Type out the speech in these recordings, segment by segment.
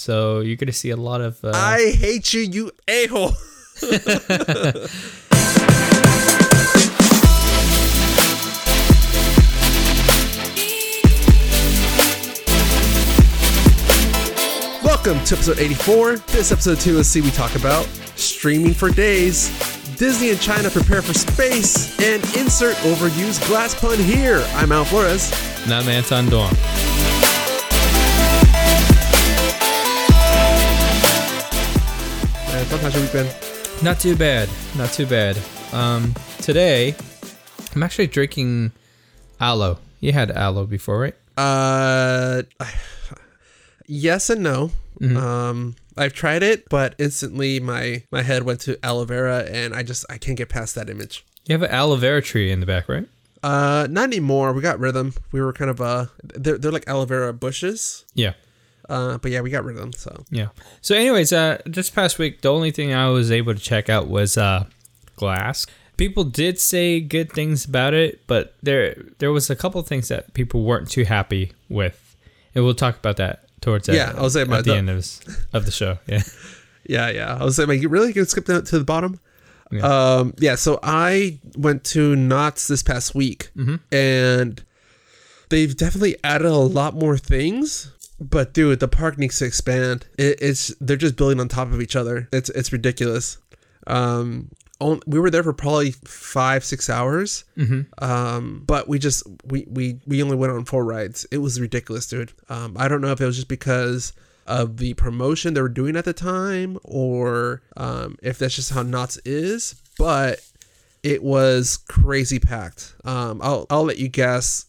So you're gonna see a lot of. Uh, I hate you, you a hole. Welcome to episode 84. This episode 2 is See We Talk About streaming for days. Disney and China prepare for space and insert overused glass pun here. I'm Al Flores. and I'm Anton Dorn. How's your week been? Not too bad. Not too bad. Um, today, I'm actually drinking aloe. You had aloe before, right? Uh, yes and no. Um, I've tried it, but instantly my my head went to aloe vera, and I just I can't get past that image. You have an aloe vera tree in the back, right? Uh, not anymore. We got rid of them. We were kind of uh, they're they're like aloe vera bushes. Yeah. Uh, but yeah, we got rid of them. So Yeah. So, anyways, uh, this past week, the only thing I was able to check out was uh, Glass. People did say good things about it, but there there was a couple things that people weren't too happy with, and we'll talk about that towards the, Yeah, I was saying at the the- end of, of the show. Yeah. yeah, yeah. I was like, you really can skip down to the bottom. Yeah. Um, yeah. So I went to Knott's this past week, and they've definitely added a lot more things. But dude, the park needs to expand. It, it's they're just building on top of each other. It's it's ridiculous. Um, on, we were there for probably five six hours. Um, but we just we we we only went on four rides. It was ridiculous, dude. Um, I don't know if it was just because of the promotion they were doing at the time, or um, if that's just how Knott's is. But it was crazy packed. Um, I'll I'll let you guess.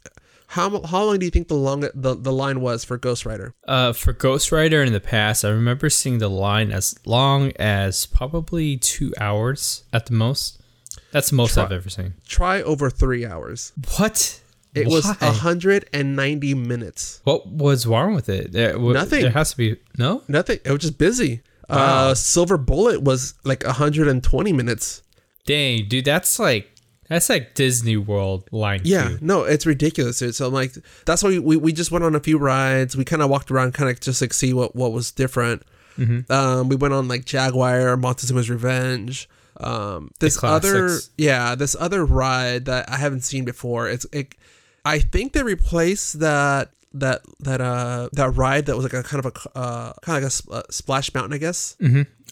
How, how long do you think the long the, the line was for Ghost Rider? Uh, for Ghost Rider in the past, I remember seeing the line as long as probably two hours at the most. That's the most Try- I've ever seen. Try over three hours. What? It was Why? was hundred and ninety minutes. What was wrong with it? There, w- Nothing. There has to be no. Nothing. It was just busy. Uh, Silver Bullet was like hundred and twenty minutes. Dang, dude, that's like that's like Disney World line. Yeah, queue. no, it's ridiculous, dude. So I'm like, that's why we, we, we just went on a few rides. We kind of walked around, kind of just like see what what was different. Um, we went on like Jaguar, Montezuma's Revenge. Um, this other, yeah, this other ride that I haven't seen before. It's it, I think they replaced that that that uh that ride that was like a kind of a uh kind of like a uh, splash mountain, I guess.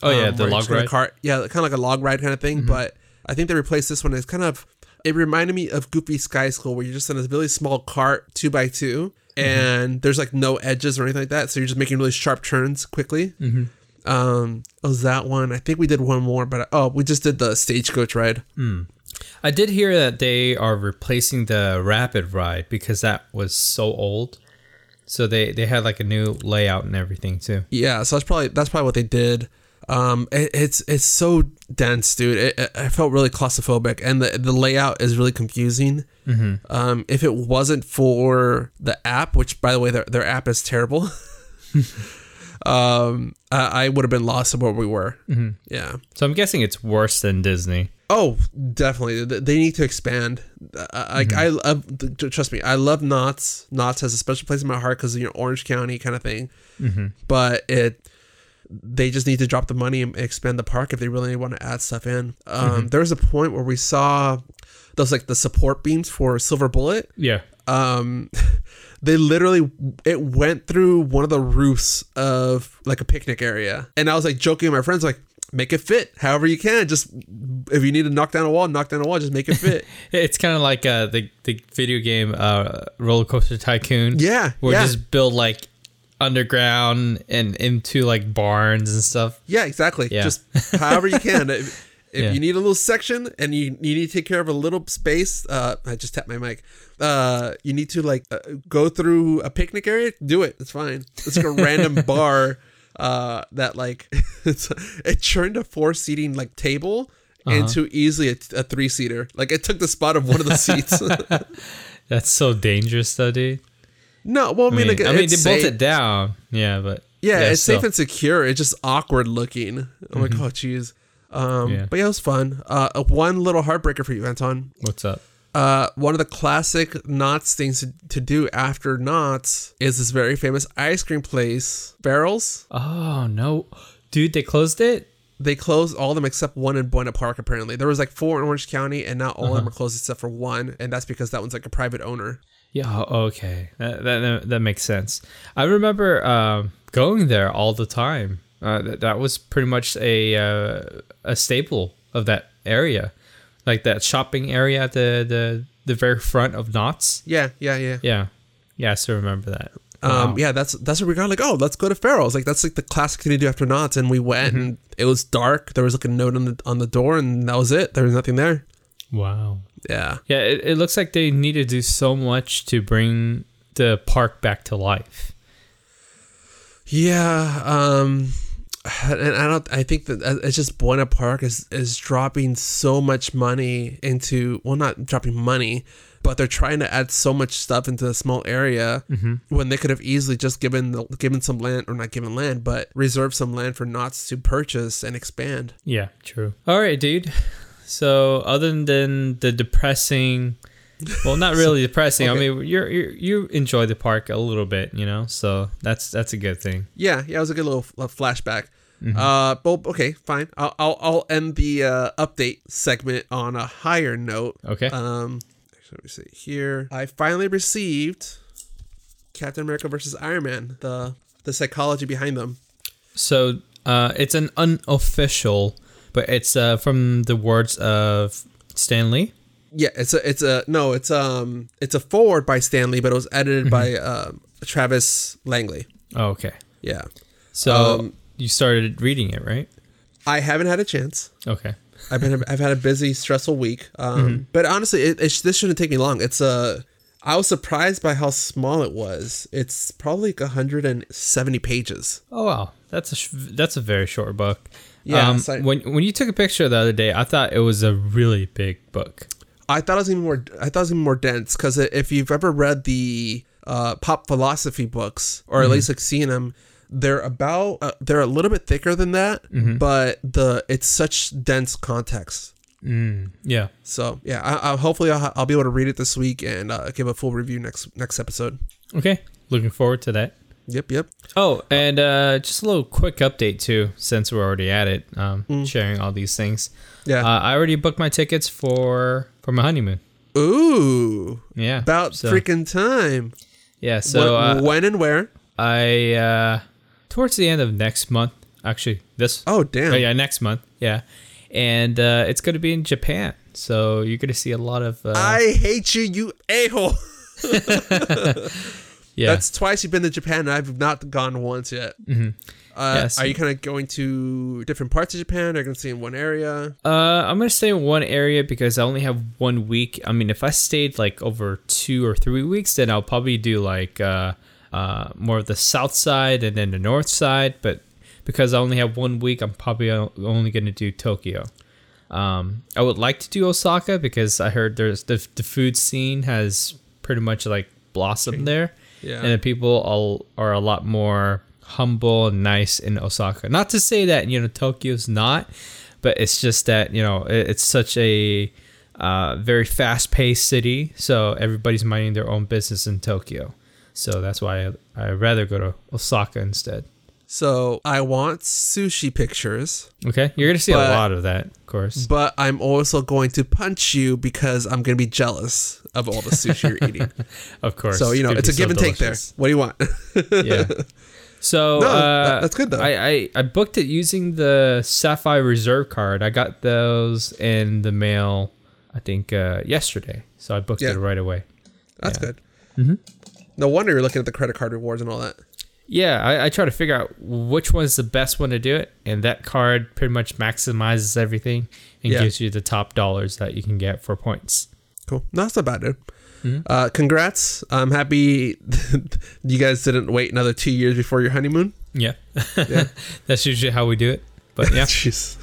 Oh yeah, um, the log ride. Yeah, kind of like a log ride kind of thing. But I think they replaced this one. It's kind of it reminded me of Goofy Sky School, where you're just in a really small cart, two by 2 mm-hmm. and there's like no edges or anything like that. So you're just making really sharp turns quickly. Mm-hmm. Um, it was that one. I think we did one more, but oh, we just did the stagecoach ride. Hmm. I did hear that they are replacing the rapid ride because that was so old. So they they had like a new layout and everything too. Yeah, so that's probably that's probably what they did. Um, it, it's it's so dense, dude. It, I felt really claustrophobic, and the the layout is really confusing. Um, if it wasn't for the app, which by the way, their their app is terrible, um, I, I would have been lost of where we were. Yeah. So I'm guessing it's worse than Disney. Oh, definitely. They need to expand. Like I love, th- trust me, I love Knott's. Knott's has a special place in my heart because you know Orange County kind of thing. But it, they just need to drop the money and expand the park if they really want to add stuff in. Um, There was a point where we saw those like the support beams for Silver Bullet. Yeah. Um, they literally it went through one of the roofs of like a picnic area, and I was like joking with my friends like. Make it fit however you can. Just if you need to knock down a wall, knock down a wall. Just make it fit. It's kind of like uh, the the video game uh, Roller Coaster Tycoon. Yeah, Where yeah. just build like underground and into like barns and stuff. Yeah, exactly. Yeah. Just however you can. If, if Yeah. you need a little section and you, you need to take care of a little space, uh, I just tapped my mic. Uh, you need to like uh, go through a picnic area. Do it. It's fine. It's like a random bar uh, that like it's it turned a four seating like table Uh-huh. into easily a, a three seater. Like it took the spot of one of the seats. That's so dangerous, though, dude. No, well, I I mean, mean, like, I mean, they safe. it down. Yeah, but Yeah, it's still. safe and secure. It's just awkward looking. I'm like, oh, jeez. Um, Yeah. But yeah, it was fun. Uh, uh, one little heartbreaker for you, Anton. What's up? Uh, one of the classic Knott's things to, to do after Knott's is this very famous ice cream place, Farrell's. Oh no, dude, they closed it. They closed all of them except one in Buena Park. Apparently, there was like four in Orange County, and now all of them are closed except for one, and that's because that one's like a private owner. Yeah, okay, that that, that makes sense. I remember um, going there all the time. Uh, that, that was pretty much a uh, a staple of that area, like that shopping area at the the the very front of Knott's. Yeah, yeah, yeah. Yeah, yeah, I still remember that. Um, Wow. yeah, that's that's where we got like, oh, let's go to Farrell's. Like that's like the classic thing to do after Knott's. and we went, and it was dark. There was like a note on the on the door, and that was it. There was nothing there. Wow. Yeah, Yeah, it, it looks like they need to do so much to bring the park back to life. yeah. Um, and I don't. I think that uh, it's just Buena Park is is dropping so much money into well, not dropping money, but they're trying to add so much stuff into a small area when they could have easily just given the, given some land or not given land, but reserved some land for Knott's to purchase and expand. Yeah, true. All right, dude. So, other than the depressing, well, not really depressing. Okay. I mean, you're, you're you enjoy the park a little bit, you know. So that's that's a good thing. Yeah, yeah, it was a good little flashback. Uh, but okay, fine. I'll I'll, I'll end the uh, update segment on a higher note. Okay. Um, actually, let me see here. I finally received Captain America versus Iron Man. The the psychology behind them. So uh, it's an unofficial, but it's uh, from the words of Stan Lee. Yeah, it's a it's a no, it's um it's a forward by Stan Lee, but it was edited by um Travis Langley. Oh, okay. Yeah, So Um, you started reading it, right? I haven't had a chance. Okay. I've been I've had a busy, stressful week. Um, but honestly, it, it this shouldn't take me long. It's a I was surprised by how small it was. It's probably like 170 pages. Oh wow, that's a sh- that's a very short book. Yeah, Um, like- when when you took a picture the other day, I thought it was a really big book. I thought it was even more. I thought it was even more dense because if you've ever read the uh, pop philosophy books or at least like seen them, they're about uh, they're a little bit thicker than that, but the it's such dense context. Mm, yeah. So yeah, I, I, hopefully I'll, I'll be able to read it this week and uh, give a full review next next episode. Okay. Looking forward to that. Yep, yep. Oh, and uh, just a little quick update too, since we're already at it, um, sharing all these things. Yeah. Uh, I already booked my tickets for for my honeymoon. Ooh, Yeah. about so, freaking time. Yeah. So when, uh, when and where? I uh, towards the end of next month, actually this. Oh damn. Oh yeah, next month. Yeah, and uh, it's going to be in Japan, so you're going to see a lot of. Uh, I hate you, you a hole. yeah. That's twice you've been to Japan. and I've not gone once yet. Mhm. Uh, Yes. Are you kind of going to different parts of Japan? Are you going to stay in one area? Uh, I'm gonna stay in one area because I only have one week. I mean, if I stayed like over two or three weeks, then I'll probably do like uh, uh, more of the south side and then the north side. But because I only have one week, I'm probably only gonna do Tokyo. Um, I would like to do Osaka because I heard there's the the food scene has pretty much like blossomed there, Yeah. and the people all are a lot more humble and nice in Osaka. Not to say that you know Tokyo's not, but it's just that you know it, it's such a uh, very fast-paced city, so everybody's minding their own business in Tokyo. So that's why I I rather go to Osaka instead. So I want sushi pictures, Okay, you're gonna see But- a lot of that, of course. but I'm also going to punch you because I'm going to be jealous of all the sushi you're eating. Of course. So you know, It'd it's a give so and take delicious. there. What do you want? yeah. So No, uh, that's good, though. I, I I booked it using the Sapphire Reserve card. I got those in the mail. I think uh, yesterday. So I booked Yeah. it right away. That's Yeah. good. No wonder you're looking at the credit card rewards and all that. Yeah, I, I try to figure out which one's the best one to do it, and that card pretty much maximizes everything and Yeah. gives you the top dollars that you can get for points. Cool. No, that's not bad, dude. Mm-hmm. Uh, congrats. I'm happy you guys didn't wait another two years before your honeymoon. Yeah, yeah. that's usually how we do it. But yeah, Jeez.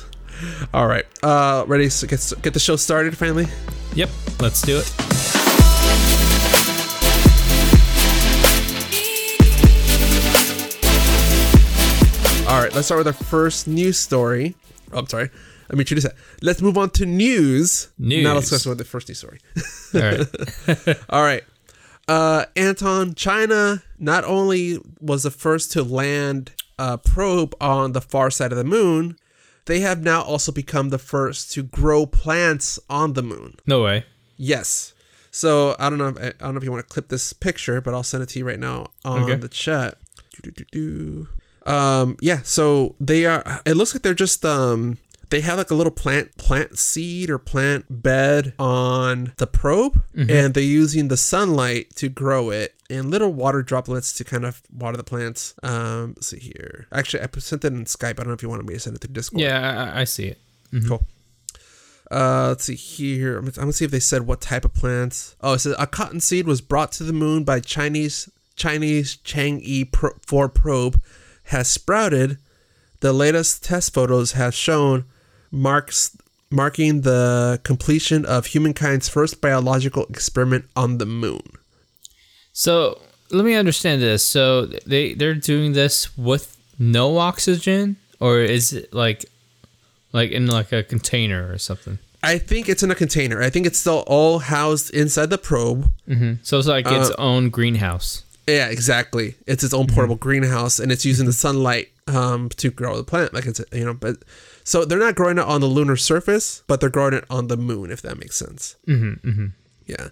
All right. Uh, ready to get, get the show started finally? yep, let's do it. All right. Let's start with our first news story. Oh, I'm sorry. Let me introduce that. Let's move on to news. News. Now let's discuss with the first news story. All right. All right. Uh, Anton, China not only was the first to land a probe on the far side of the moon, they have now also become the first to grow plants on the moon. No way. Yes. So I don't know. If, I don't know if you want to clip this picture, but I'll send it to you right now on Okay. the chat. Do-do-do-do. Um, yeah. So they are. It looks like they're just um. They have like a little plant plant seed or plant bed on the probe, and they're using the sunlight to grow it and little water droplets to kind of water the plants. Um, let's see here. Actually, I sent it in Skype. I don't know if you wanted me to send it to Discord. Yeah, I, I see it. Cool. Uh, let's see here. I'm gonna, I'm gonna see if they said what type of plants. Oh, it says a cotton seed was brought to the moon by Chinese Chinese Chang'e Pro, 4 probe has sprouted. The latest test photos have shown marks marking the completion of humankind's first biological experiment on the moon. So let me understand this. So they they're doing this with no oxygen, or is it like like in like a container or something? I think it's in a container. I think it's still all housed inside the probe. Mm-hmm. So it's like its own greenhouse. Yeah, exactly. It's its own portable greenhouse, and it's using the sunlight um, to grow the plant. Like it's you know, but so they're not growing it on the lunar surface, but they're growing it on the moon. If that makes sense. Mm-hmm, mm-hmm. Yeah.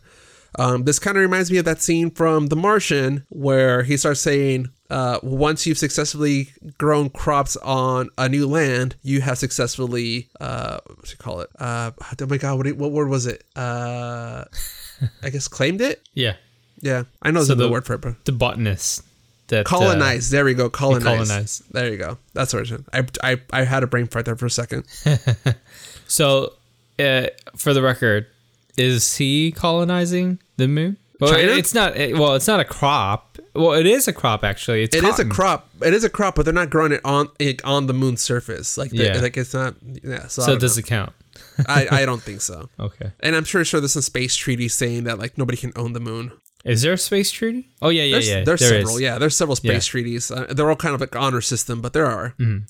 Um, this kind of reminds me of that scene from The Martian where he starts saying, uh, once you've successfully grown crops on a new land, you have successfully, uh, what do you call it? Uh, oh my God, what, what word was it? Uh, I guess claimed it? Yeah, Yeah. I know So another the- word for it, but the botanist that uh, colonize. there we go. Colonize. colonize. There you go. That's what it. I, I, I had a brain fart there for a second. so, uh, for the record, is he colonizing the moon? Well, China? it's not. it- well, it's not a crop. Well, it is a crop actually. It's It is cotton. a crop. It is a crop, but they're not growing it on it, on the moon's surface. Like, Yeah. like it's not. Yeah. So, So does know. it count? I, I don't think so. Okay. And I'm sure sure there's some space treaty saying that like nobody can own the moon. Is there a space treaty? Oh yeah, yeah, There's, yeah. there's there several. is. Yeah, there's several space Yeah. treaties. Uh, they're all kind of like honor system, but there are. Mm-hmm.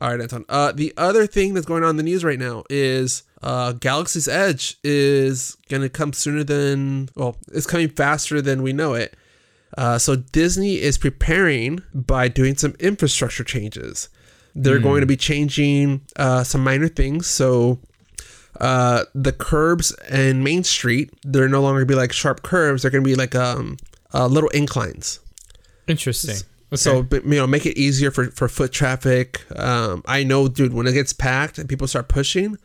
All right, Anton. Uh, the other thing that's going on in the news right now is uh, Galaxy's Edge is going to come sooner than well, it's coming faster than we know it. Uh, so Disney is preparing by doing some infrastructure changes. They're going to be changing uh, some minor things. So uh, the curbs and Main Street, they're no longer gonna be like sharp curves. They're going to be like um, uh, little inclines. Interesting. Okay. So you know, make it easier for for foot traffic. Um, I know, dude, when it gets packed and people start pushing,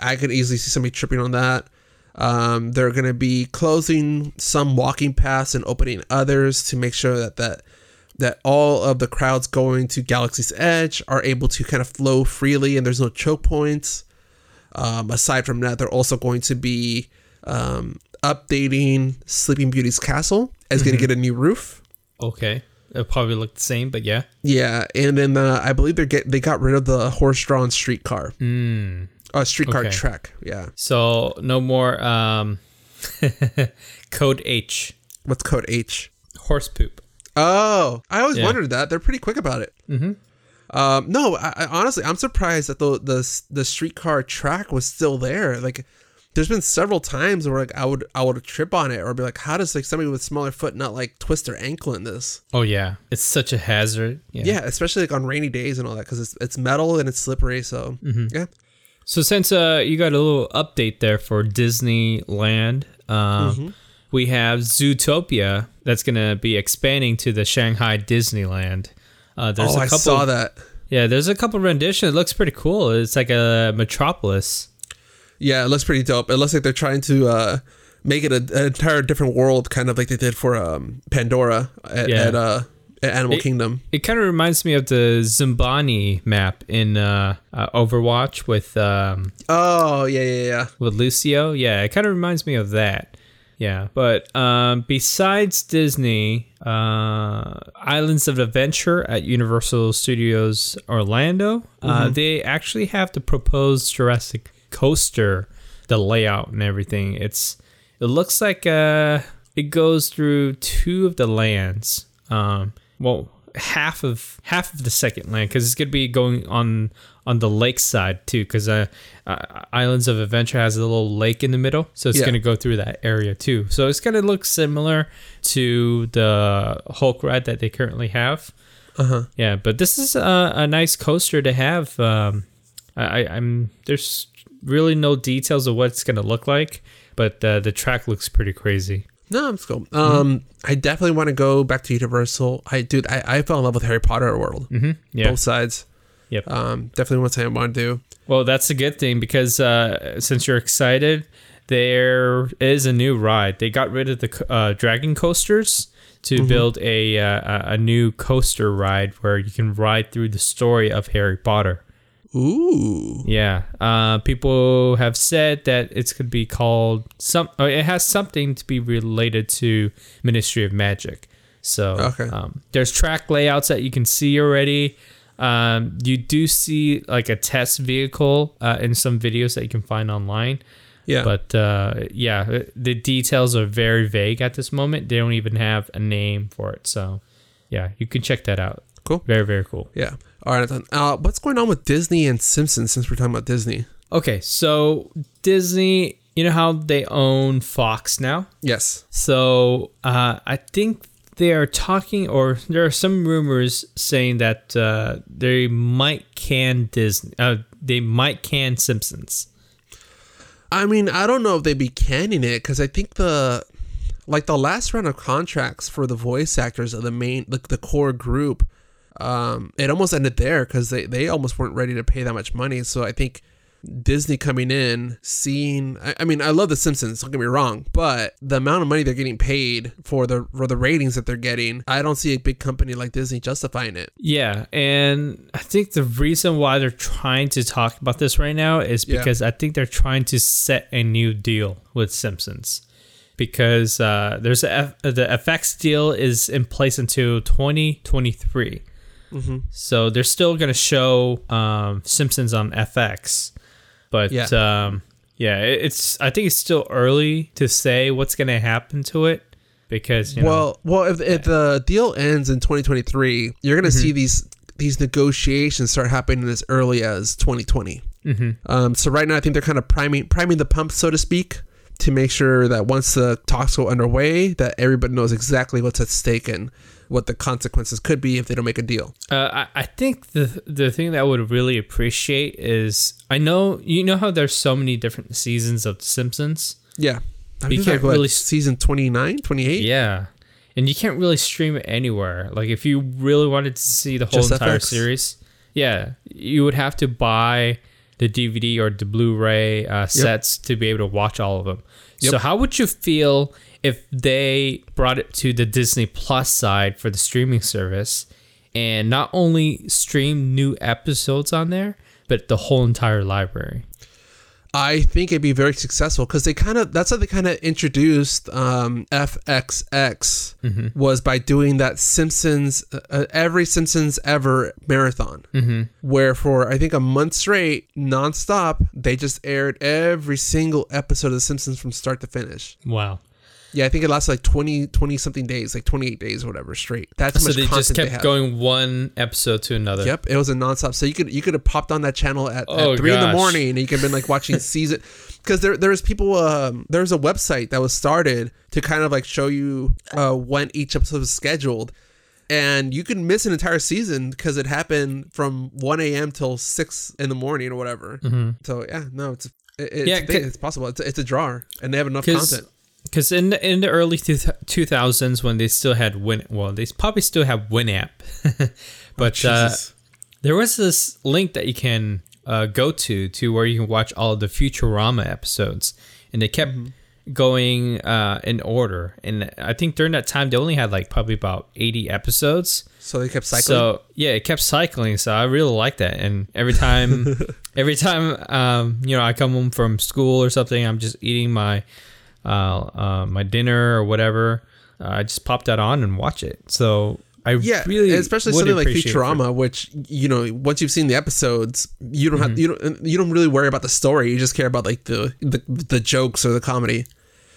I could easily see somebody tripping on that. Um, they're going to be closing some walking paths and opening others to make sure that that that all of the crowds going to Galaxy's Edge are able to kind of flow freely and there's no choke points. Um, aside from that, they're also going to be um, updating Sleeping Beauty's castle. It's going to get a new roof. okay. It'll probably look the same, but yeah. Yeah, and then uh, I believe they get they got rid of the horse-drawn streetcar, Mm. uh, streetcar Okay. track. Yeah, So no more um, code H what's code H? horse poop. Oh, I always Yeah. wondered that. They're pretty quick about it. Mm-hmm. Um, no, I, I, honestly, I'm surprised that the the the streetcar track was still there. Like, there's been several times where like I would I would trip on it or be like, how does like somebody with smaller foot not like twist their ankle in this? Oh yeah, it's such a hazard. Yeah. Yeah, especially like on rainy days and all that because it's it's metal and it's slippery. So yeah, So since uh, you got a little update there for Disneyland, um, Mm-hmm. we have Zootopia that's gonna be expanding to the Shanghai Disneyland. Uh, there's oh, a I couple. saw that. Yeah, there's a couple renditions. It looks pretty cool. It's like a metropolis. Yeah, it looks pretty dope. It looks like they're trying to uh, make it a, an entire different world, kind of like they did for um, Pandora at, Yeah. at, uh, at Animal It- Kingdom. It kind of reminds me of the Numbani map in uh, uh, Overwatch with um, Oh yeah, yeah, yeah. with Lucio. Yeah, it kind of reminds me of that. Yeah, but um, besides Disney, uh, Islands of Adventure at Universal Studios Orlando, uh, they actually have the proposed Jurassic coaster, the layout and everything. It's it looks like uh, it goes through two of the lands. Um, well, half of half of the second land because it's gonna be going on on the lake side too because uh, uh, Islands of Adventure has a little lake in the middle, so it's Yeah. gonna go through that area too. So it's gonna look similar to the Hulk ride that they currently have. Uh huh. Yeah, but this is a, a nice coaster to have. Um, I, I'm there's really no details of what it's gonna look like, but uh, the track looks pretty crazy. No, it's cool. Um, I definitely want to go back to Universal. I dude, I, I fell in love with Harry Potter world. Mm-hmm. Yeah. Both sides. Yep. Um, definitely one thing I want to do. Well, that's a good thing because uh, since you're excited, there is a new ride. They got rid of the uh, dragon coasters to build a uh, a- a new coaster ride where you can ride through the story of Harry Potter. Ooh. Yeah, uh, people have said that it's going to be called some. Oh, it has something to be related to Ministry of Magic. So Okay. um, there's track layouts that you can see already. Um, you do see like a test vehicle uh, in some videos that you can find online. Yeah. But uh, yeah, the details are very vague at this moment. They don't even have a name for it. So yeah, you can check that out. Cool. Very very cool. yeah. All right. Uh, what's going on with Disney and Simpsons since we're talking about Disney? Okay, so Disney, you know how they own Fox now? Yes. So uh, I think they are talking, or there are some rumors saying that uh, they might can Disney. Uh, they might can Simpsons. I mean, I don't know if they'd be canning it because I think the like the last round of contracts for the voice actors of the main like the core group, um, it almost ended there because they they almost weren't ready to pay that much money. So I think Disney coming in, seeing I, I mean, I love the Simpsons, don't get me wrong, but the amount of money they're getting paid for the for the ratings that they're getting, I don't see a big company like Disney justifying it. Yeah, and I think the reason why they're trying to talk about this right now is Yeah. because I think they're trying to set a new deal with Simpsons. Because uh, there's a F- the FX deal is in place until 2023. So they're still going to show um, Simpsons on FX, but Yeah. um, yeah, it's I think it's still early to say what's going to happen to it because you know, well, well, if, if the deal ends in 2023, you're gonna Mm-hmm. see these these negotiations start happening as early as 2020. Mm-hmm. Um, so right now, I think they're kind of priming priming the pump, so to speak, to make sure that once the talks go underway, that everybody knows exactly what's at stake and what the consequences could be if they don't make a deal. Uh, I, I think the the thing that I would really appreciate is I know you know how there's so many different seasons of The Simpsons. Yeah, I You can't like, what, really- season 29, 28. Yeah, and you can't really stream it anywhere. Like if you really wanted to see the whole Just entire FX. series, yeah, you would have to buy the DVD or the Blu-ray uh, sets to be able to watch all of them. So how would you feel if they brought it to the Disney Plus side for the streaming service and not only stream new episodes on there, but the whole entire library? I think it'd be very successful because they kind of that's how they kind of introduced um, FXX Mm-hmm. was by doing that Simpsons uh, every Simpsons ever marathon, mm-hmm. where for I think a month straight, nonstop, they just aired every single episode of The Simpsons from start to finish. Wow. Yeah, I think it lasted like 20, 20 something days, like 28 days or whatever straight. That's So much they just kept have. going one episode to another. Yep, it was a nonstop. So you could you could have popped on that channel at, Oh, at three in the morning, and you could have been like watching season. Because there there's people um, there's a website that was started to kind of like show you uh, when each episode was scheduled, and you could miss an entire season because it happened from 1 a.m. till six in the morning or whatever. So yeah, no, it's it, it's, Mm-hmm. Yeah, it's possible. It's, it's a drawer, and they have enough content. Because in the, in the early two thousands when they still had Win, well they probably still have Winamp, but uh, there was this link that you can uh, go to to where you can watch all of the Futurama episodes, and they kept going uh, in order. And I think during that time they only had like probably about eighty episodes. so they kept cycling. So yeah, it kept cycling. So I really like that. And every time, every time, um, you know, I come home from school or something, I'm just eating my, uh, uh my dinner or whatever. Uh, I just pop that on and watch it. So I yeah, really, especially something like appreciate it for- Futurama, which you know, once you've seen the episodes, you don't Mm-hmm. have you don't you don't really worry about the story. You just care about like the the, the jokes or the comedy.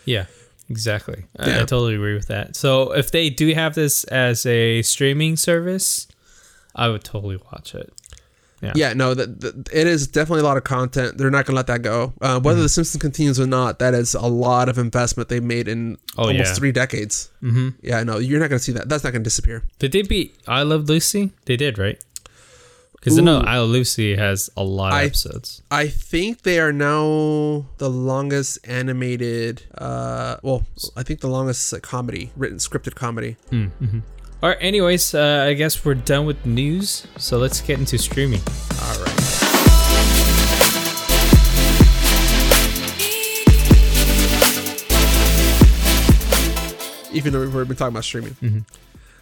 Yeah, exactly. I, I totally agree with that. So if they do have this as a streaming service, I would totally watch it. Yeah. Yeah, no, that that- it is definitely a lot of content. They're not gonna let that go. Uh, Mm-hmm. whether The Simpsons continues or not, that is a lot of investment they made in Oh, almost yeah. three decades. Mm-hmm. Yeah, no, you're not gonna see that. That's not gonna disappear. Did they beat I Love Lucy? They did, right? Because I know I Love Lucy has a lot of I- episodes. I think they are now the longest animated. Uh, well, I think the longest comedy, written scripted comedy. All right. Anyways, uh, I guess we're done with news. So let's get into streaming. All right. Even though we've been talking about streaming.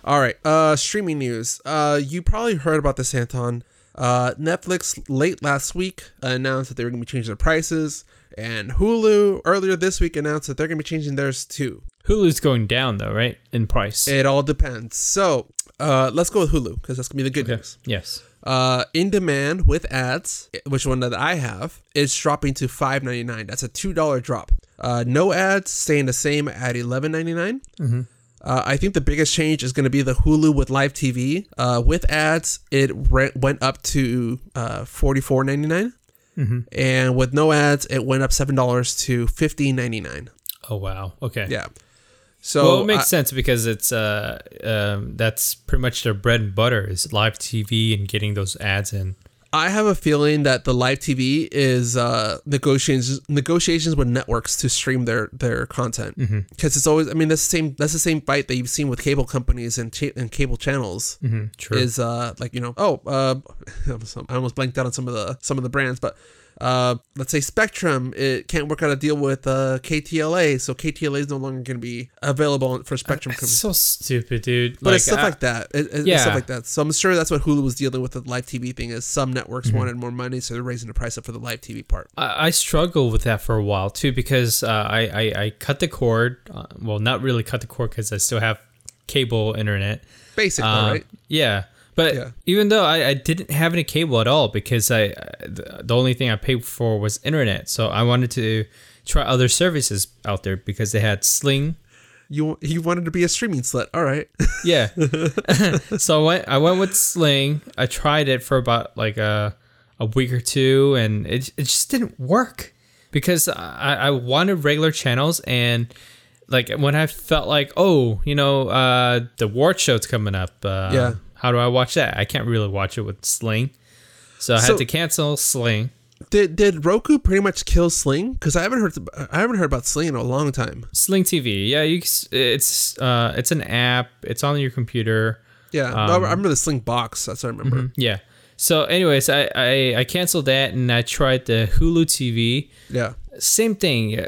All right. Uh, streaming news. Uh, you probably heard about this, Anton. Uh, Netflix late last week announced that they were going to be changing their prices, and Hulu earlier this week announced that they're going to be changing theirs too. Hulu's going down though, right? In price. It all depends. So, uh, let's go with Hulu because that's gonna be the good news. yes. Uh, in demand with ads, which one that I have, is dropping to five ninety nine. That's a two dollar drop. Uh, no ads, staying the same at eleven ninety nine. Uh, I think the biggest change is going to be the Hulu with live TV. Uh, with ads, it re- went up to uh, forty four ninety nine, and with no ads, it went up seven dollars to fifteen ninety nine. Oh wow. Okay. Yeah. So well, it makes I- sense because it's uh um that's pretty much their bread and butter is live TV and getting those ads in. I have a feeling that the live TV is uh, negotiations negotiations with networks to stream their their content because it's always I mean that's the same that's the same fight that you've seen with cable companies and cha- and cable channels Mm-hmm. True. is uh like you know oh uh I almost blanked out on some of the some of the brands but uh let's say Spectrum it can't work out a deal with uh KTLA so KTLA is no longer going to be available for Spectrum it's so stupid, dude. But it's stuff like that. It, it's Yeah. stuff like that. So I'm sure that's what Hulu was dealing with the live TV thing. Is some networks Mm-hmm. wanted more money, so they're raising the price up for the live TV part. I, I struggled with that for a while too because uh, I, I I cut the cord. Uh, well, not really cut the cord because I still have cable internet. Basically, Uh, right? Yeah. But Yeah. even though I, I didn't have any cable at all because I the only thing I paid for was internet, so I wanted to try other services out there because they had Sling. You you wanted to be a streaming slut. All right. Yeah. so I went I went with Sling. I tried it for about like a a week or two and it it just didn't work because I I wanted regular channels and like when I felt like oh you know uh the war show's coming up uh, Yeah. How do I watch that I can't really watch it with Sling so I So- had to cancel Sling did did Roku pretty much kill Sling? Because I haven't heard I haven't heard about Sling in a long time. Sling TV yeah you it's uh it's an app it's on your computer Yeah, Um, no, I remember the Sling box. That's what I remember. Yeah. So, anyways, I, I, I canceled that and I tried the Hulu TV. Yeah. Same thing.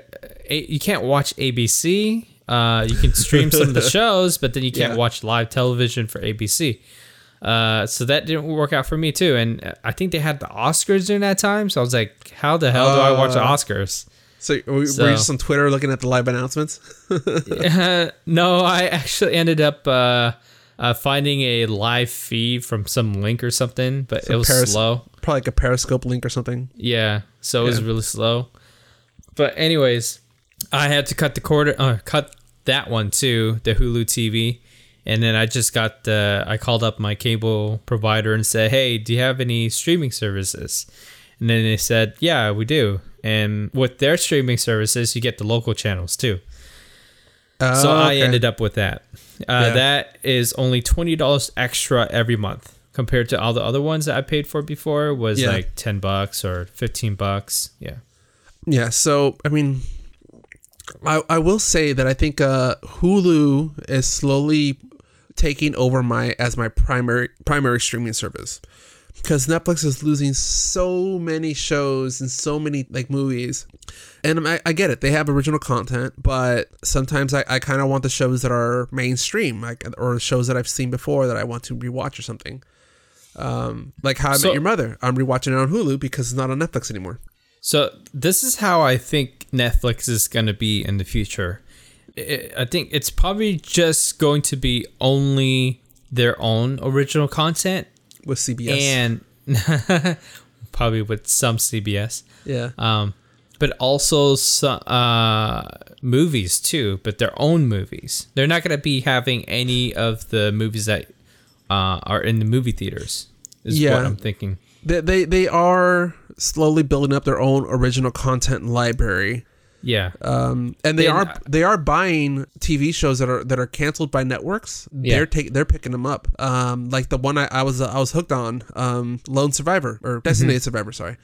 You can't watch ABC. Uh, you can stream some of the shows, but then you can't Yeah. watch live television for ABC. Uh, so that didn't work out for me too. And I think they had the Oscars during that time. So I was like, how the hell do I watch the Uh, Oscars? So, were, So- you just on Twitter looking at the live announcements? Uh, no, I actually ended up uh, uh, finding a live feed from some link or something, but it was slow. Probably like a Periscope link or something. Yeah, so it was really slow. But anyways, I had to cut the cord, uh, cut that one too, the Hulu TV, and then I just got the. I called up my cable provider and said, "Hey, do you have any streaming services?" And then they said, "Yeah, we do." And with their streaming services, you get the local channels too. So I ended up with that. Uh, Yeah. That is only twenty dollars extra every month compared to all the other ones that I paid for before. Was Yeah. like ten bucks or fifteen bucks. Yeah. Yeah, so I mean, I I will say that I think uh, Hulu is slowly taking over my as my primary primary streaming service because Netflix is losing so many shows and so many like movies. And I, I get it; they have original content, but sometimes I, I kind of want the shows that are mainstream, like or shows that I've seen before that I want to rewatch or something. Um, like How I So- Met Your Mother, I'm rewatching it on Hulu because it's not on Netflix anymore. So this is how I think Netflix is gonna be in the future. I think it's probably just going to be only their own original content with CBS. and probably with some CBS. yeah, Um, but also so, uh, movies too, but their own movies. They're not going to be having any of the movies that uh, are in the movie theaters. Is Yeah. what I'm thinking. They, they they are slowly building up their own original content library. Yeah. Um, and they And, are uh, they are buying TV shows that are that are canceled by networks. Yeah. They're taking they're picking them up. Um, like the one I, I was I was hooked on, um, Lone Survivor or Designated Survivor, sorry.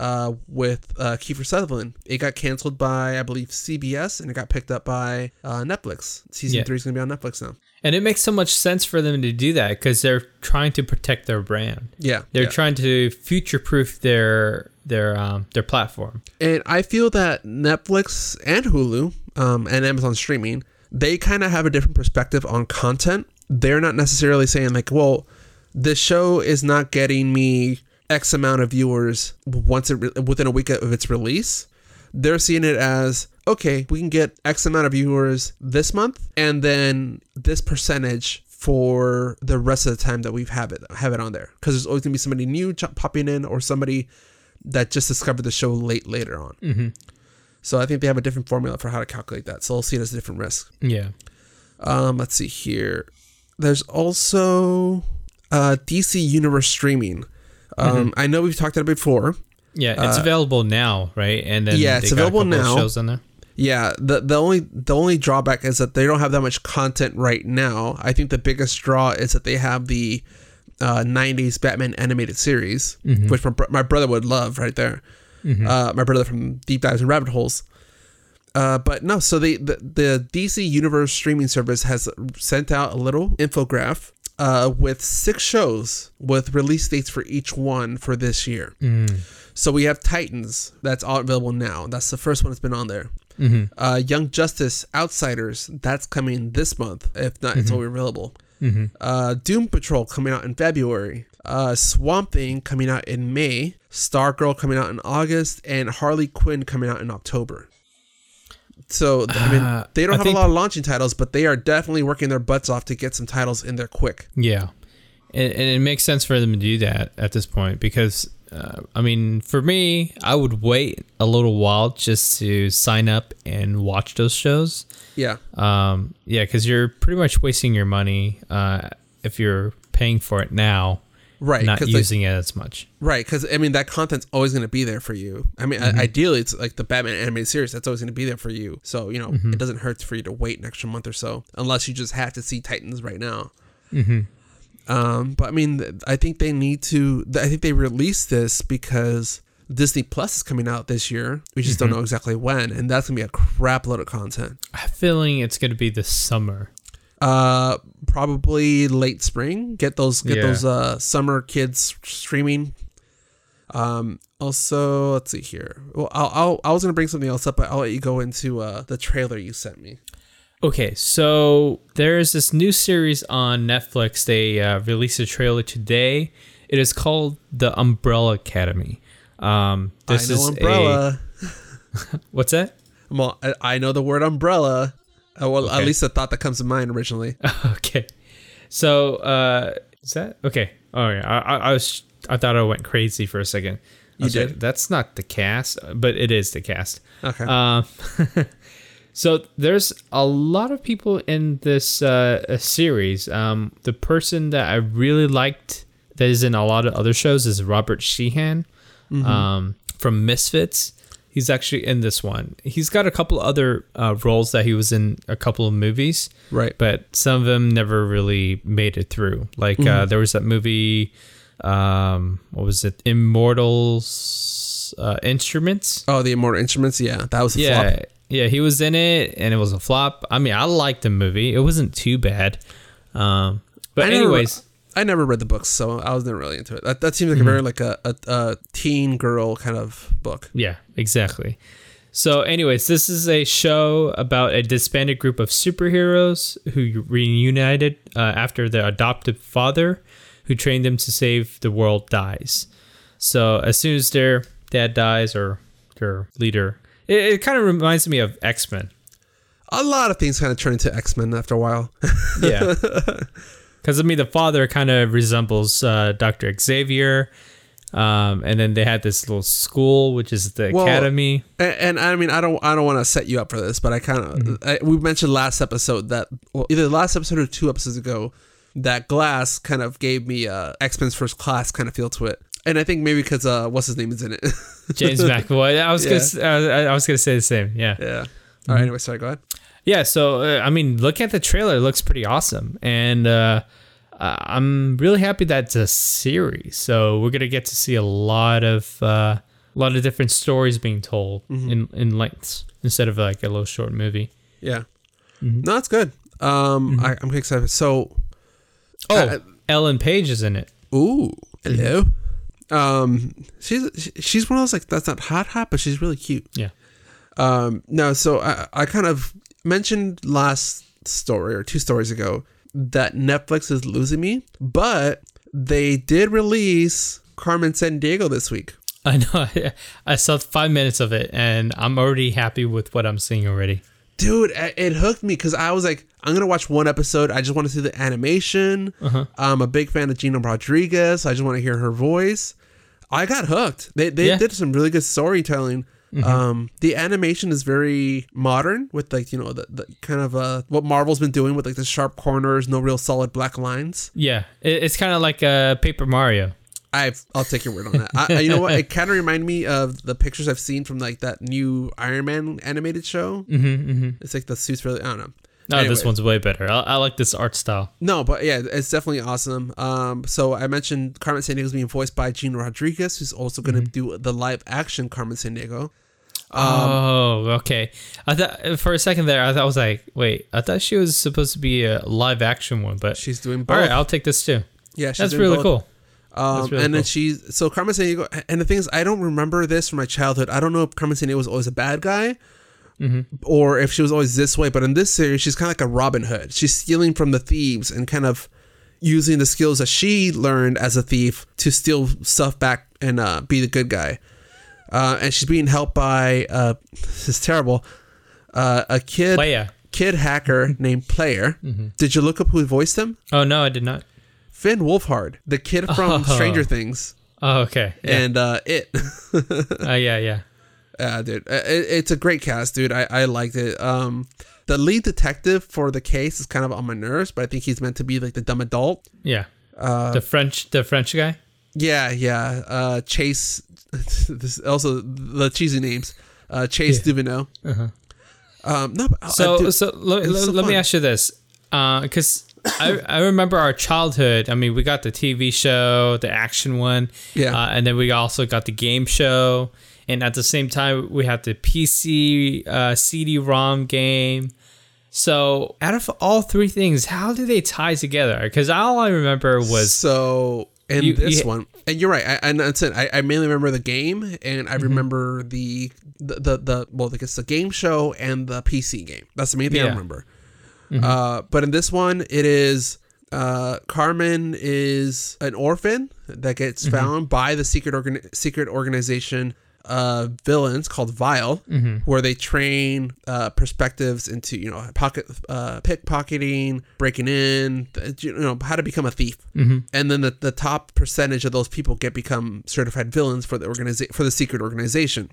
Uh, with uh, Kiefer Sutherland, it got canceled by I believe CBS, and it got picked up by uh, Netflix. Season Yeah. three is gonna be on Netflix now. And it makes so much sense for them to do that because they're trying to protect their brand. Yeah, They're yeah. trying to future-proof their their um, their platform. And I feel that Netflix and Hulu um, and Amazon streaming, they kind of have a different perspective on content. They're not necessarily saying like, well, this show is not getting me X amount of viewers once it re- within a week of its release. They're seeing it as okay, we can get X amount of viewers this month, and then this percentage for the rest of the time that we've have it have it on there because there's always gonna be somebody new popping in or somebody that just discovered the show late later on. Mm-hmm. So I think they have a different formula for how to calculate that. So I'll see it as a different risk. Yeah. Um, let's see here. There's also uh, DC Universe streaming. Um, I know we've talked about it before. Yeah, it's available now, right? And then Uh, yeah, it's got available now. Shows on there. Yeah, the the only the only drawback is that they don't have that much content right now. I think the biggest draw is that they have the uh, '90s Batman animated series, which my, my brother would love right there. Uh, my brother from Deep Dives and Rabbit Holes. Uh, but no, so they, the the DC Universe streaming service has sent out a little infograph uh, with six shows with release dates for each one for this year. So we have Titans that's all available now. That's the first one that's been on there. Uh, Young Justice Outsiders that's coming this month. If not, it's already available. Uh, Doom Patrol coming out in February. Uh, Swamp Thing coming out in May. Stargirl coming out in August, and Harley Quinn coming out in October. So I mean, Uh, they don't I have think- a lot of launching titles, but they are definitely working their butts off to get some titles in there quick. Yeah, and, and it makes sense for them to do that at this point because, uh, I mean, for me, I would wait a little while just to sign up and watch those shows. Yeah, Um, yeah, because you're pretty much wasting your money uh, if you're paying for it now, right. not 'cause, like, using it as much. Right, because I mean that content's always going to be there for you. I mean, Mm-hmm. i ideally, it's like the Batman animated series that's always going to be there for you. So you know, Mm-hmm. it doesn't hurt for you to wait an extra month or so, unless you just have to see Titans right now. Mm-hmm. Um, but I mean, I think they need to. I think they released this because Disney Plus is coming out this year. We just Mm-hmm. don't know exactly when, and that's gonna be a crap load of content. I have a feeling it's going to be this summer. Uh, probably late spring. Get those get Yeah. those uh summer kids streaming. Um. Also, let's see here. Well, I'll, I'll I was gonna bring something else up, but I'll let you go into uh the trailer you sent me. Okay, so there's this new series on Netflix. They uh, released a trailer today. It is called The Umbrella Academy. Um, this I know is umbrella. A, what's that? Well, I, I know the word umbrella. Uh, well, at least the thought that comes to mind originally. okay, so uh, is that okay? Oh yeah, I, I, I was I thought I went crazy for a second. You was like, did? That's not the cast, but it is the cast. Okay. Um, so there's a lot of people in this uh, uh, series. Um, the person that I really liked that is in a lot of other shows is Robert Sheehan um, from Misfits. He's actually in this one. He's got a couple other uh, roles that he was in a couple of movies, right. but some of them never really made it through. Like uh, there was that movie, um, what was it, Immortals uh, Instruments. Oh, the Immortal Instruments. Yeah, that was a Yeah, flop. yeah, he was in it, and it was a flop. I mean, I liked the movie; it wasn't too bad. Um, but I never- anyways, I never read the books, so I was never really into it. That, that seems like a very like a, a, a teen girl kind of book. yeah, exactly. So, anyways, this is a show about a disbanded group of superheroes who reunited uh, after their adoptive father, who trained them to save the world, dies. So, as soon as their dad dies or their leader, it, it kind of reminds me of X Men. A lot of things kind of turn into X Men after a while. Yeah. Because, I mean, the father kind of resembles uh, Dr. Xavier. Um, and then they had this little school, which is the Well, academy. And, and I mean, I don't, I don't want to set you up for this, but I kind of, Mm-hmm. we mentioned last episode that, well, either the last episode or two episodes ago, that Glass kind of gave me uh, X Men's First Class kind of feel to it, and I think maybe because uh, what's his name is in it. James McAvoy. I was Yeah. gonna, uh, I was gonna say the same. Yeah. yeah. All Mm-hmm. right. Anyway, sorry. Go ahead. Yeah, so uh, I mean, look at the trailer; it looks pretty awesome, and uh, uh, I'm really happy that it's a series. So we're gonna get to see a lot of uh, a lot of different stories being told in in lengths instead of like a little short movie. Yeah. Mm-hmm. No, it's good. Um, I, I'm excited. So, Oh, Ellen Page is in it. ooh, hello. Um, she's she's one of those like that's not hot hot, but she's really cute. Yeah. Um, no, so I, I kind of mentioned last story or two stories ago that Netflix is losing me, but they did release Carmen Sandiego this week. I know. I saw five minutes of it, and I'm already happy with what I'm seeing already. Dude, it hooked me because I was like, I'm gonna watch one episode. I just want to see the animation. Uh-huh. I'm a big fan of Gina Rodriguez. I just want to hear her voice. I got hooked. They they Yeah. did some really good storytelling. Um, the animation is very modern with like you know the, the kind of uh what Marvel's been doing with like the sharp corners, no real solid black lines. Yeah, it's kind of like uh, Paper Mario. I've I'll take your word on that. I, I- you know what? It kind of reminded me of the pictures I've seen from like that new Iron Man animated show. Mm-hmm, mm-hmm. It's like the suits really. I don't know. No, this one's way better. I, I like this art style. No, but yeah, it's definitely awesome. Um, so I mentioned Carmen Sandiego's being voiced by Gina Rodriguez, who's also going to do the live action Carmen Sandiego. oh, okay. I thought for a second there, I thought I was like, wait, I thought she was supposed to be a live action one, but She's doing all both. right, I'll take this too. yeah, she's That's really both. cool. Um, really and then cool. she's so Carmen Sandiego. And the thing is, I don't remember this from my childhood. I don't know if Carmen Sandiego was always a bad guy. Mm-hmm. Or if she was always this way, but in this series, she's kind of like a Robin Hood. She's stealing from the thieves and kind of using the skills that she learned as a thief to steal stuff back and uh, be the good guy. Uh, and she's being helped by uh, this is terrible. Uh, a kid Leia. kid hacker named Player. Mm-hmm. Did you look up who voiced him? Oh no, I did not. Finn Wolfhard, the kid from Oh. Stranger Things, Oh, okay. Yeah. and uh, it. uh, yeah, yeah. Yeah, dude, Uh, it, it's a great cast, dude. I, I liked it. Um, the lead detective for the case is kind of on my nerves, but I think he's meant to be like the dumb adult. Yeah. Uh, the French, the French guy. yeah, yeah. Uh, Chase. this also the cheesy names. Uh, Chase Yeah. Uh-huh. Um, no, uh, So, dude, so, let, it's so let me ask you this, because I, I remember our childhood. I mean, we got the TV show, the action one, Yeah. uh, and then we also got the game show, and at the same time, we had the PC uh, CD-ROM game. So, out of all three things, how do they tie together? Because all I remember was so in You- this you- one, and you're right. I, and that's it. I, I mainly remember the game, and I Mm-hmm. remember the, the the the well, I guess the game show and the PC game. That's the main thing I Yeah. Remember. Uh, but in this one, it is uh, Carmen is an orphan that gets found by the secret organ- secret organization uh, villains called Vile, where they train uh, perspectives into you know pocket uh, pickpocketing, breaking in, you know how to become a thief, and then the, the top percentage of those people get become certified villains for the organiza- for the secret organization.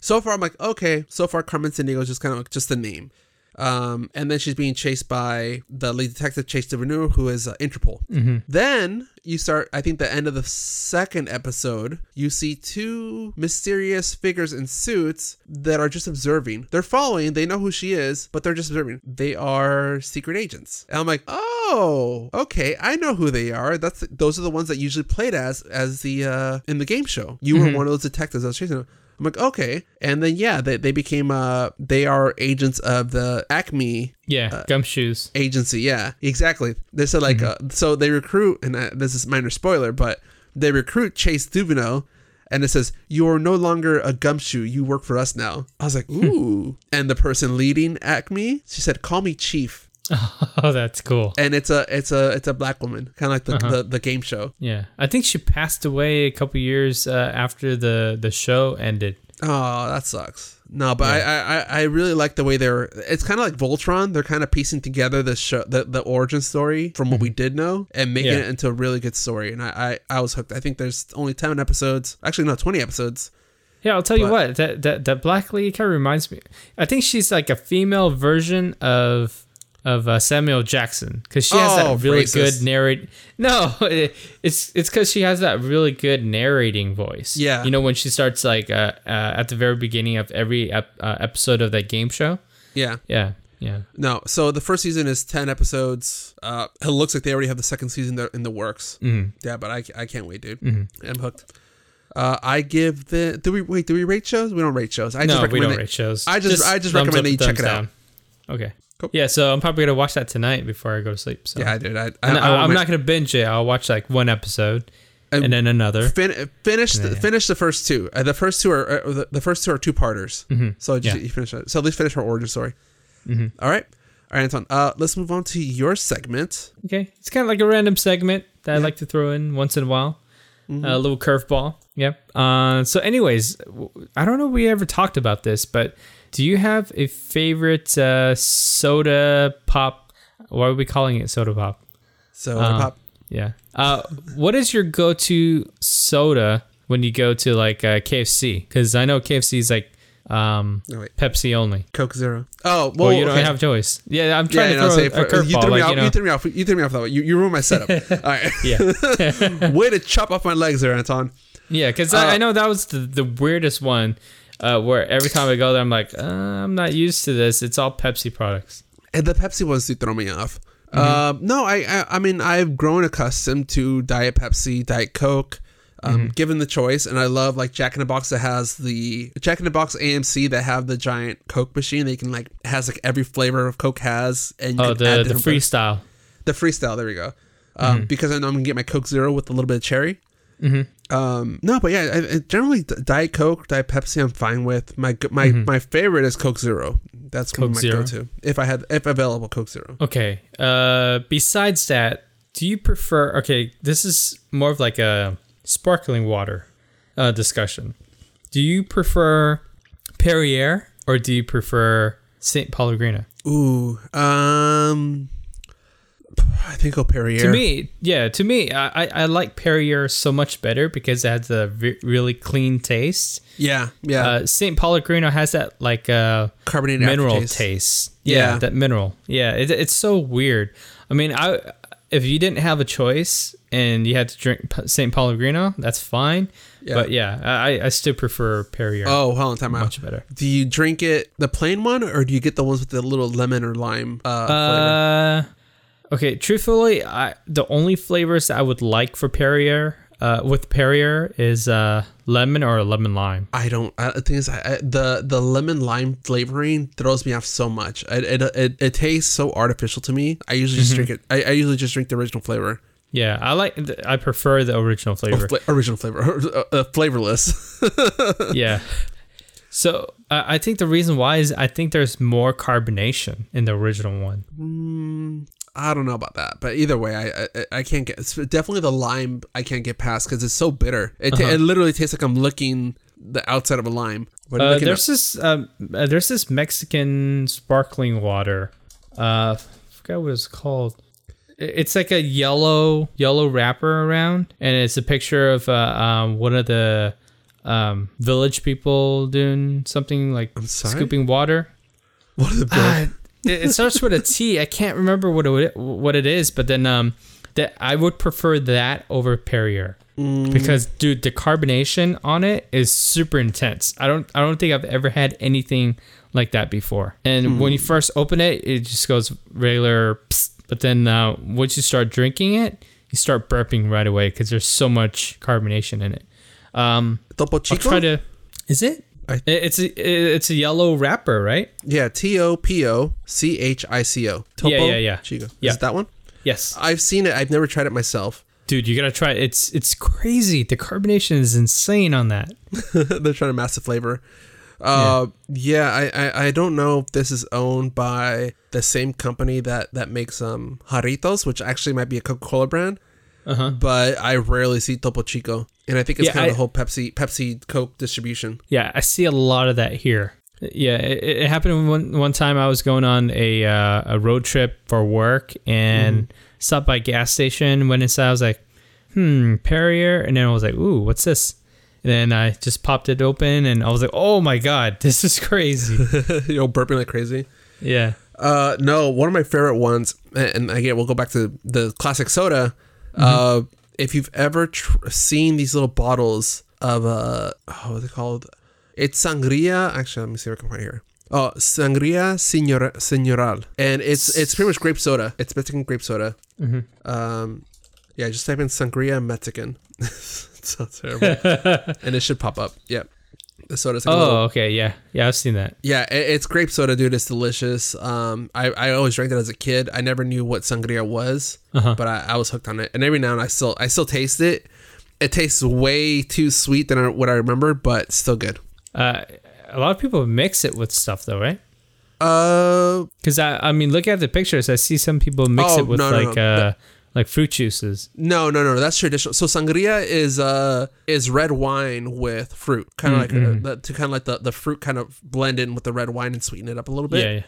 So far, I'm like, okay. So far, Carmen Sandiego is just kind of like just a name. Um, and then she's being chased by the lead detective, Chase Devineaux, who is uh, Interpol. Then you start, I think, the end of the second episode, you see two mysterious figures in suits that are just observing. They're following, they know who she is, but they're just observing. They are secret agents. And I'm like, oh, okay, I know who they are. That's those are the ones that usually played as as the uh in the game show. You were one of those detectives that was chasing them. I'm like, okay. And then yeah, they, they became uh they are agents of the Acme yeah, Uh, gumshoes. agency. Yeah, exactly. They said like uh, so they recruit and uh, this is minor spoiler, but they recruit Chase Devineaux. And it says, You are no longer a gumshoe. You work for us now. I was like, Ooh. and the person leading Acme, she said, Call me Chief. Oh, that's cool. And it's a it's a it's a black woman, kind of like the, the, the game show. Yeah, I think she passed away a couple years uh, after the the show ended. Oh, that sucks. No, but I, I I- I really like the way they're. It's kind of like Voltron. They're kind of piecing together the show, the, the origin story from what we did know, and making Mm-hmm. Yeah. it into a really good story. And I, I I was hooked. I think there's only ten episodes. Actually, no, twenty episodes. Yeah, I'll tell you what. That that that Black Lady kind of reminds me. I think she's like a female version of of uh, Samuel Jackson because she has Oh, that really racist. good narrate. No, it, it's it's because she has that really good narrating voice. Yeah. you know when she starts like uh, uh, at the very beginning of every ep- uh, episode of that game show. Yeah. Yeah, yeah. No, so the first season is ten episodes. Uh, it looks like they already have the second season there in the works. Mhm. Yeah, but I, I can't wait, dude. Mm-hmm. I'm hooked. Uh, I give the. Do we wait? Do we rate shows? We don't rate shows. I just no, we recommend don't it- rate shows. I just- I just recommend that you check it out. Okay. Cool. Yeah, so I'm probably gonna watch that tonight before I go to sleep. So. Yeah, dude. I, I, I am not gonna binge it. I'll watch like one episode And- and then another. fin- finish the, Yeah. finish the first two. Uh, the first two are uh, the, the first two are two parters. Mhm. So just, Yeah. you finish that. So at least finish her origin story. Mhm. All right, all right, Anton. Uh, let's move on to your segment. Okay, it's kind of like a random segment that I like to throw in once in a while. Mm-hmm. A little curveball. Yep. Uh, so, anyways, I don't know if we ever talked about this, but do you have a favorite uh, soda pop? Why are we calling it soda pop? So Uh, pop. Yeah. Uh, what is your go-to soda when you go to like uh, KFC? Because I know KFC is like um, No, wait. Pepsi only. Coke Zero. Oh well, Well, you don't okay. have choice. Yeah, I'm trying no, to throw a, for- you threw me Like, off. you know, You threw me off. You threw me off that way. You, you ruined my setup. All right. yeah. Way to chop off my legs there, Anton. Yeah, because Uh, I, I know that was the, the weirdest one. Uh, where every time I go there, I'm like, uh, I'm not used to this. It's all Pepsi products. And the Pepsi ones do throw me off. Mm-hmm. Um, no, I, I I mean I've grown accustomed to Diet Pepsi, Diet Coke. Um, Mm-hmm. Given the choice, and I love like Jack in the Box that has the Jack in the Box AMC that have the giant Coke machine. They can like has like every flavor of Coke has, and you Oh, the the different flavors. freestyle. the freestyle. There we go. Um, Because I know I'm gonna get my Coke Zero with a little bit of cherry. Mhm. Um, no, but yeah, I, I generally Diet Coke, Diet Pepsi, I'm fine with. My my my favorite is Coke Zero. That's Mm-hmm. Coke my Zero. go-to if I had if available Coke Zero. Okay. Uh, besides that, do you prefer? Okay, this is more of like a sparkling water uh, discussion. Do you prefer Perrier or do you prefer Saint Pellegrino? Ooh, um, I think I'll Perrier. To me, yeah, to me, I, I, like Perrier so much better because it has a re- really clean taste. yeah, yeah, Uh, Saint Pellegrino has that like uh, carbonated mineral aftertaste. taste. Yeah. Yeah, that mineral. Yeah, it, it's so weird. I mean, I if you didn't have a choice and you had to drink Saint Pellegrino, that's fine. Yeah. But yeah, I, I still prefer Perrier. Oh, hold on, time out. much better. Do you drink it the plain one, or do you get the ones with the little lemon or lime uh, flavor? Uh, okay. Truthfully, I the only flavors that I would like for Perrier, uh, with Perrier is uh lemon or lemon lime. I don't. I, the thing is, I, I, the the lemon lime flavoring throws me off so much. It it, it, it tastes so artificial to me. I usually just drink it. I, I usually just drink the original flavor. Yeah, I like. I prefer the original flavor. Fla- original flavor, uh, uh, flavorless. yeah. So uh, I think the reason why is I think there's more carbonation in the original one. Mm, I don't know about that, but either way, I I, I can't get. It's definitely the lime. I can't get past because it's so bitter. It, Uh-huh. it literally tastes like I'm licking the outside of a lime. What are you Uh, there's this um, uh, there's this Mexican sparkling water. Uh, I forgot what it's called. It's like a yellow yellow wrapper around, and it's a picture of uh, um, one of the um, village people doing something like scooping water. What are the Uh, it, it starts with a T. I can't remember what it what it is, but then um, that I would prefer that over Perrier because dude, the carbonation on it is super intense. I don't I don't think I've ever had anything like that before. And when you first open it, it just goes regular. Psst, but then uh, once you start drinking it, you start burping right away because there's so much carbonation in it. Um, Topo I'll try to. Is it? I- it's a it's a yellow wrapper, right? Yeah, T O P O C H I C O. Topo Yeah, yeah, yeah. Chico. Is Yeah. it that one? Yes. I've seen it. I've never tried it myself. Dude, you gotta try it. It's it's crazy. The carbonation is insane on that. They're trying to mask the flavor. Uh, yeah, yeah I, I I don't know if this is owned by the same company that that makes um Jarritos, which actually might be a Coca Cola brand. Uh huh. But I rarely see Topo Chico, and I think it's Yeah, kind of I- the whole Pepsi Pepsi Coke distribution. Yeah, I see a lot of that here. Yeah, it, it happened one one time. I was going on a uh, a road trip for work and stopped by a gas station. Went inside. I was like, "Hmm, Perrier," and then I was like, "Ooh, what's this?" And then I just popped it open, and I was like, "Oh my god, this is crazy!" you know, burping like crazy. yeah. Uh, no, one of my favorite ones, and again, we'll go back to the classic soda. Uh, if you've ever tr- seen these little bottles of uh, oh, what are called? It's sangria. Actually, let me see if I can find here. Oh, sangria senor Señorial, and it's it's pretty much grape soda. It's Mexican grape soda. Um, yeah, just type in sangria Mexican. it's so terrible, and it should pop up. Yep, the soda's like a little Oh, okay. Yeah, yeah. I've seen that. yeah, i- it's grape soda, dude. It's delicious. Um, I, I always drank that as a kid. I never knew what sangria was, Uh-huh. but I, I was hooked on it. And every now and I still I still taste it. It tastes way too sweet than I, what I remember, but still good. Uh, a lot of people mix it with stuff, though, right? Uh, Because I, I mean, look at the pictures. I see some people mix Oh, it with no, no, like no. uh, like fruit juices. no, no, no, that's traditional. So sangria is uh is red wine with fruit, kind of Mm-hmm. like uh, the, to kind of like the, the fruit kind of blend in with the red wine and sweeten it up a little bit. Yeah,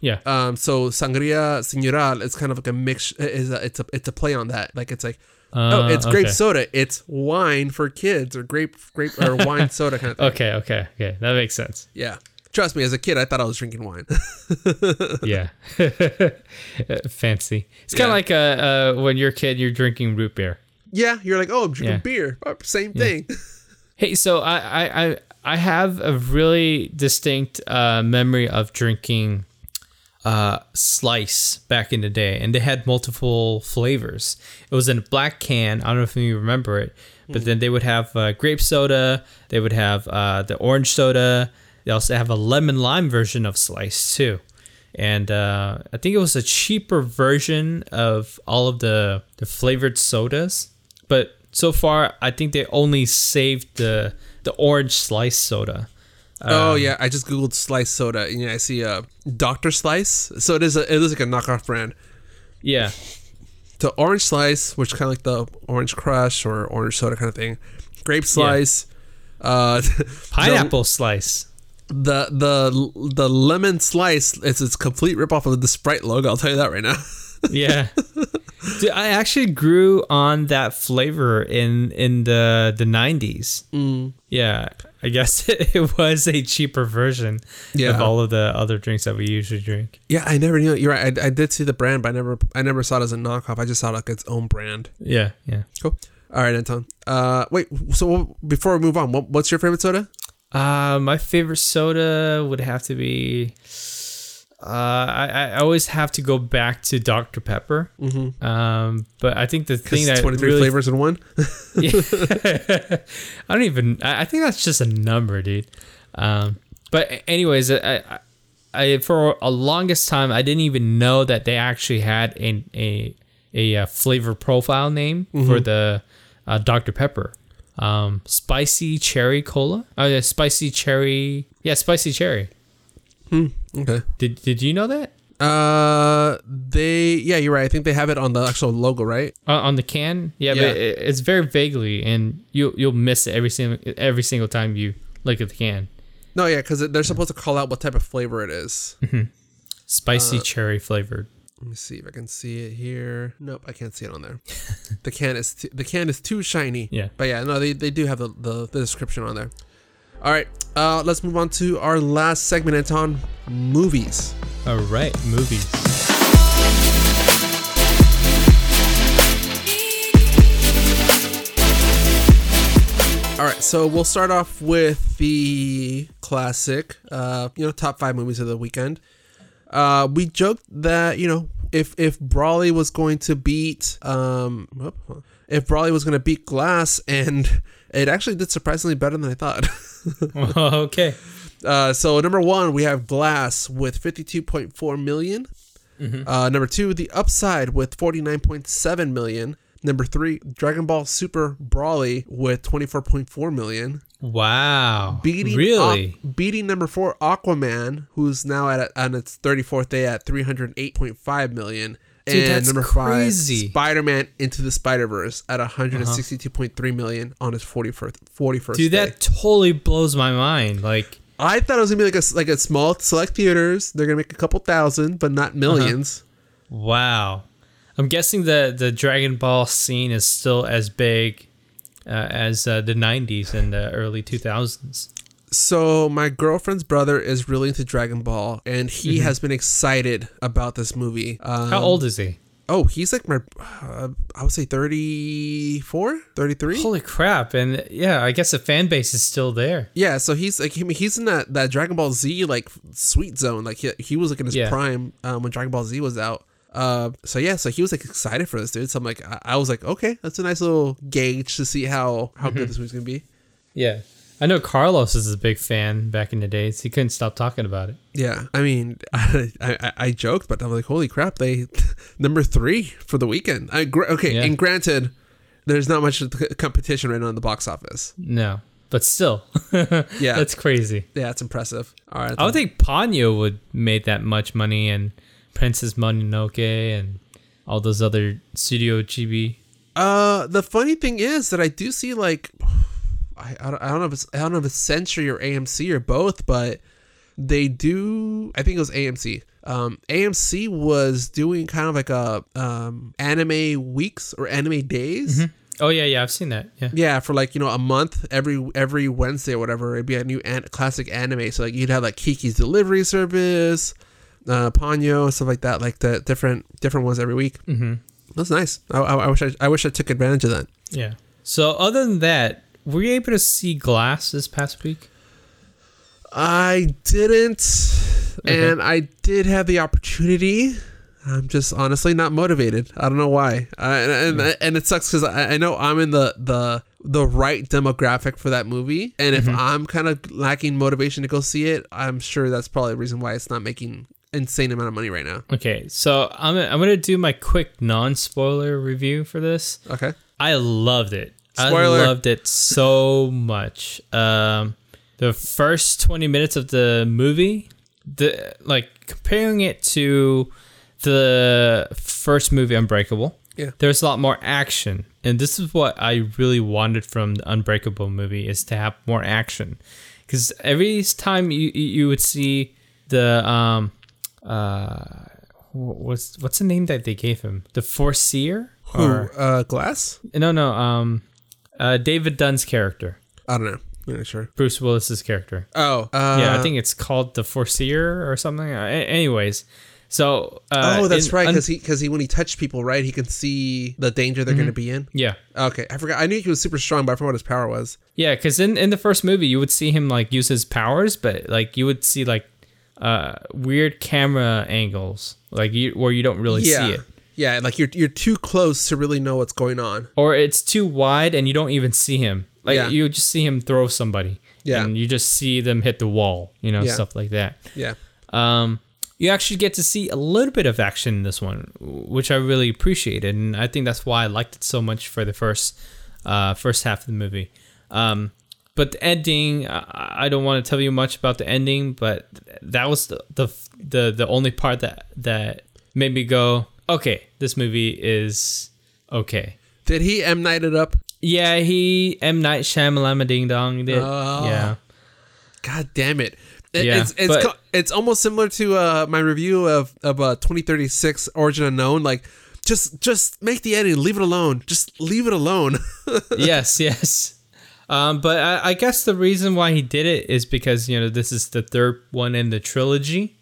yeah, yeah. Um, so sangria Señorial is kind of like a mix. Is a, it's a it's a play on that. Like it's like Uh, oh, it's grape okay. soda. It's wine for kids or grape grape or wine soda kind of thing. Okay, okay, okay. That makes sense. Yeah. Trust me, as a kid, I thought I was drinking wine. Yeah. Fancy. It's kind of Yeah. like uh, uh, when you're a kid, you're drinking root beer. yeah, you're like, oh, I'm drinking Yeah. beer. Oh, same thing. Hey, so I I I, I have a really distinct uh, memory of drinking uh, Slice back in the day, and they had multiple flavors. It was in a black can. I don't know if you remember it, but then they would have uh, grape soda. They would have uh, the orange soda. They also have a lemon lime version of Slice too. And uh, I think it was a cheaper version of all of the, the flavored sodas. But so far, I think they only saved the the orange slice soda. oh Um, yeah, I just googled slice soda, and yeah, I see uh, Doctor Slice. So it is a it is like a knockoff brand. Yeah. The orange slice, which kind of like the orange crush or orange soda kind of thing. Grape slice. Uh, Pineapple slice. The the the lemon slice is its complete ripoff of the Sprite logo. I'll tell you that right now. Yeah. Dude, I actually grew on that flavor in in the the 90s. Mm. Yeah. I guess it was a cheaper version Yeah. of all of the other drinks that we usually drink. Yeah, I never knew. You're right. I, I did see the brand, but I never I never saw it as a knockoff. I just saw it like its own brand. Yeah, yeah. Cool. All right, Anton. Uh, wait. So before we move on, what, what's your favorite soda? Uh, my favorite soda would have to be. Uh, I, I always have to go back to Dr Pepper. Mm-hmm. Um, but I think the thing that Twenty three really, flavors in one. I don't even. I I think that's just a number, dude. Um, but anyways, I, I, I for a longest time I didn't even know that they actually had a a a, uh flavor profile name for the uh, Dr Pepper. Um, spicy cherry cola. Oh yeah, spicy cherry. Yeah, spicy cherry. okay. Did Did you know that? Uh, they yeah, you're right. I think they have it on the actual logo, right? Uh, on the can, yeah, Yeah. but it, it's very vaguely, and you you'll miss it every single every single time you look at the can. No, yeah, because they're supposed to call out what type of flavor it is. Spicy cherry flavored. Let me see if I can see it here. Nope, I can't see it on there. the can is t- the can is too shiny. Yeah. But yeah, no, they, they do have the, the, the description on there. All right, uh, let's move on to our last segment, Anton. Movies. All right, movies. All right, so we'll start off with the classic, uh, you know, top five movies of the weekend. Uh, we joked that you know if if Broly was going to beat um if Broly was going to beat Glass, and it actually did surprisingly better than I thought. okay. Uh, so number one, we have Glass with 52.4 million. Uh, number two, The Upside with 49.7 million. Number three, Dragon Ball Super Broly with 24.4 million. Wow. Beating really? Aqu- beating number four, Aquaman, who's now at on its 34th day at 308.5 million. Dude, and number crazy. five, Spider-Man Into the Spider-Verse at 162.3 uh-huh. million on his 41st 41st Dude, day. that totally blows my mind. Like, I thought it was gonna be like a like a small select theaters. They're gonna make a couple thousand, but not uh-huh. 1000000s Wow. I'm guessing the the Dragon Ball scene is still as big uh, as uh, the 90s and the early 2000s. So my girlfriend's brother is really into Dragon Ball, and he has been excited about this movie. Um, Mm-hmm. How old is he? Oh, he's like my, uh, I would say 34, 33. Holy crap. And yeah, I guess the fan base is still there. Yeah, so he's like, I mean, he's in that, that Dragon Ball Z like sweet zone. Like he, he was like in his Yeah. prime um, when Dragon Ball Z was out. Uh, so yeah, so he was like excited for this dude. So I'm like, I, I was like, okay, that's a nice little gauge to see how how Mm-hmm. good this movie's gonna be. Yeah. I know Carlos is a big fan back in the days. He couldn't stop talking about it. Yeah, I mean, I, I, I joked, but I'm like, holy crap, they number three for the weekend. I okay, Yeah. and granted, there's not much competition right now in the box office. No. But still. Yeah, That's crazy. yeah, it's impressive. All right, I would think Ponyo would made that much money and Princess Mononoke and all those other Studio Ghibli. Uh, the funny thing is that I do see like, I, I don't, I don't know if it's I don't know if it's Century or AMC or both, but they do. I think it was AMC. Um, AMC was doing kind of like a um anime weeks or anime days. Oh yeah, yeah, I've seen that. Yeah. Yeah, for like you know a month every every Wednesday or whatever, it'd be a new an- classic anime. So like you'd have like Kiki's Delivery Service, uh, Ponyo, stuff like that, like the different different ones every week. Mm-hmm. That's nice. I, I, I wish I, I wish I took advantage of that. Yeah. So other than that, were you able to see Glass this past week? I didn't, and I did have the opportunity. I'm just honestly not motivated. I don't know why, uh, and, and and it sucks because I, I know I'm in the the the right demographic for that movie, and if I'm kind of lacking motivation to go see it, I'm sure that's probably the reason why it's not making insane amount of money right now. Okay, so I'm I'm gonna do my quick non-spoiler review for this. Okay. I loved it. Spoiler. I loved it so much. Um, the first 20 minutes of the movie, the like comparing it to the first movie Unbreakable. Yeah. There's a lot more action, and this is what I really wanted from the Unbreakable movie is to have more action, because every time you you would see the um uh what's what's the name that they gave him the Foreseer Who? Uh, Glass? no, no. Um, uh, David Dunn's character, I don't know. I'm not sure. Bruce Willis's character. Oh. Uh, yeah, I think it's called the Foreseer or something. Uh, a- anyways, so uh, Oh, that's in right. Un- Because he, because he, when he touched people, right, he can see the danger they're going to be in. yeah, Okay, I forgot. I knew he was super strong, but I forgot what his power was. yeah. Because in in the first movie, you would see him like use his powers, but like you would see like uh weird camera angles, like you where you don't really yeah, see it, yeah. Like you're you're too close to really know what's going on. or it's too wide and you don't even see him. Like Yeah. you just see him throw somebody. Yeah. and you just see them hit the wall. You know, Yeah. stuff like that. Yeah, Um, you actually get to see a little bit of action in this one, which I really appreciated, and I think that's why I liked it so much for the first uh, first half of the movie. Um, but the ending, I I don't want to tell you much about the ending, but that was the the the, the only part that that made me go, okay, this movie is okay. did he M Night it up? Yeah, he M Night Shyamalan Ding Dong did. Oh. Yeah. God damn it! It- Yeah, it's it's, but- co- it's almost similar to uh, my review of of uh, 2036 Origin Unknown. Like, just just make the ending, leave it alone. Just leave it alone. yes, yes. Um, but I, I guess the reason why he did it is because you know this is the third one in the trilogy,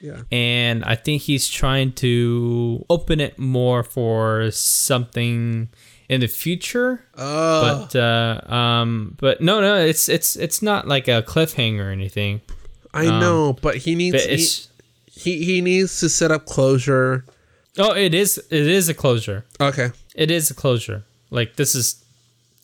yeah. and I think he's trying to open it more for something in the future. Oh, But uh, um, but no, no, it's it's it's not like a cliffhanger or anything. I know, but he needs But he he needs to set up closure. oh, it is it is a closure. Okay. It is a closure. Like this is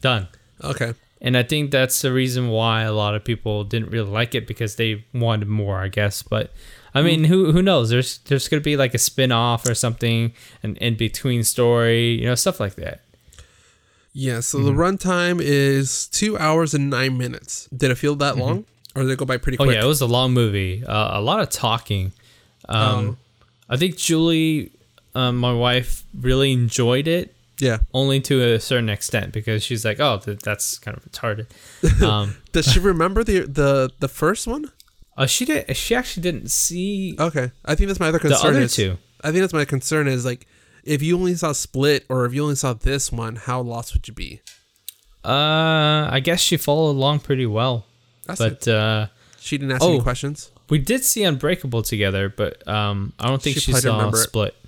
done. Okay. And I think that's the reason why a lot of people didn't really like it because they wanted more, I guess. But I mean, who who knows? There's there's gonna be like a spin off or something, an in between story, you know, stuff like that. Yeah. So Mm-hmm. the runtime is two hours and nine minutes. Did it feel that long, or did it go by pretty Oh quick? yeah, it was a long movie, uh, a lot of talking. Um, I think Julie, um, my wife, really enjoyed it, Yeah. only to a certain extent because she's like, oh, th- that's kind of retarded. Um, Does she remember the the the first one? uh, she did. She actually didn't see Okay, I think that's my other concern. The other is, two. I think that's my concern is like, if you only saw Split or if you only saw this one, how lost would you be? Uh, I guess she followed along pretty well, That's but uh, She didn't ask any oh. questions. we did see Unbreakable together. But um, I don't think She she, saw Split. it.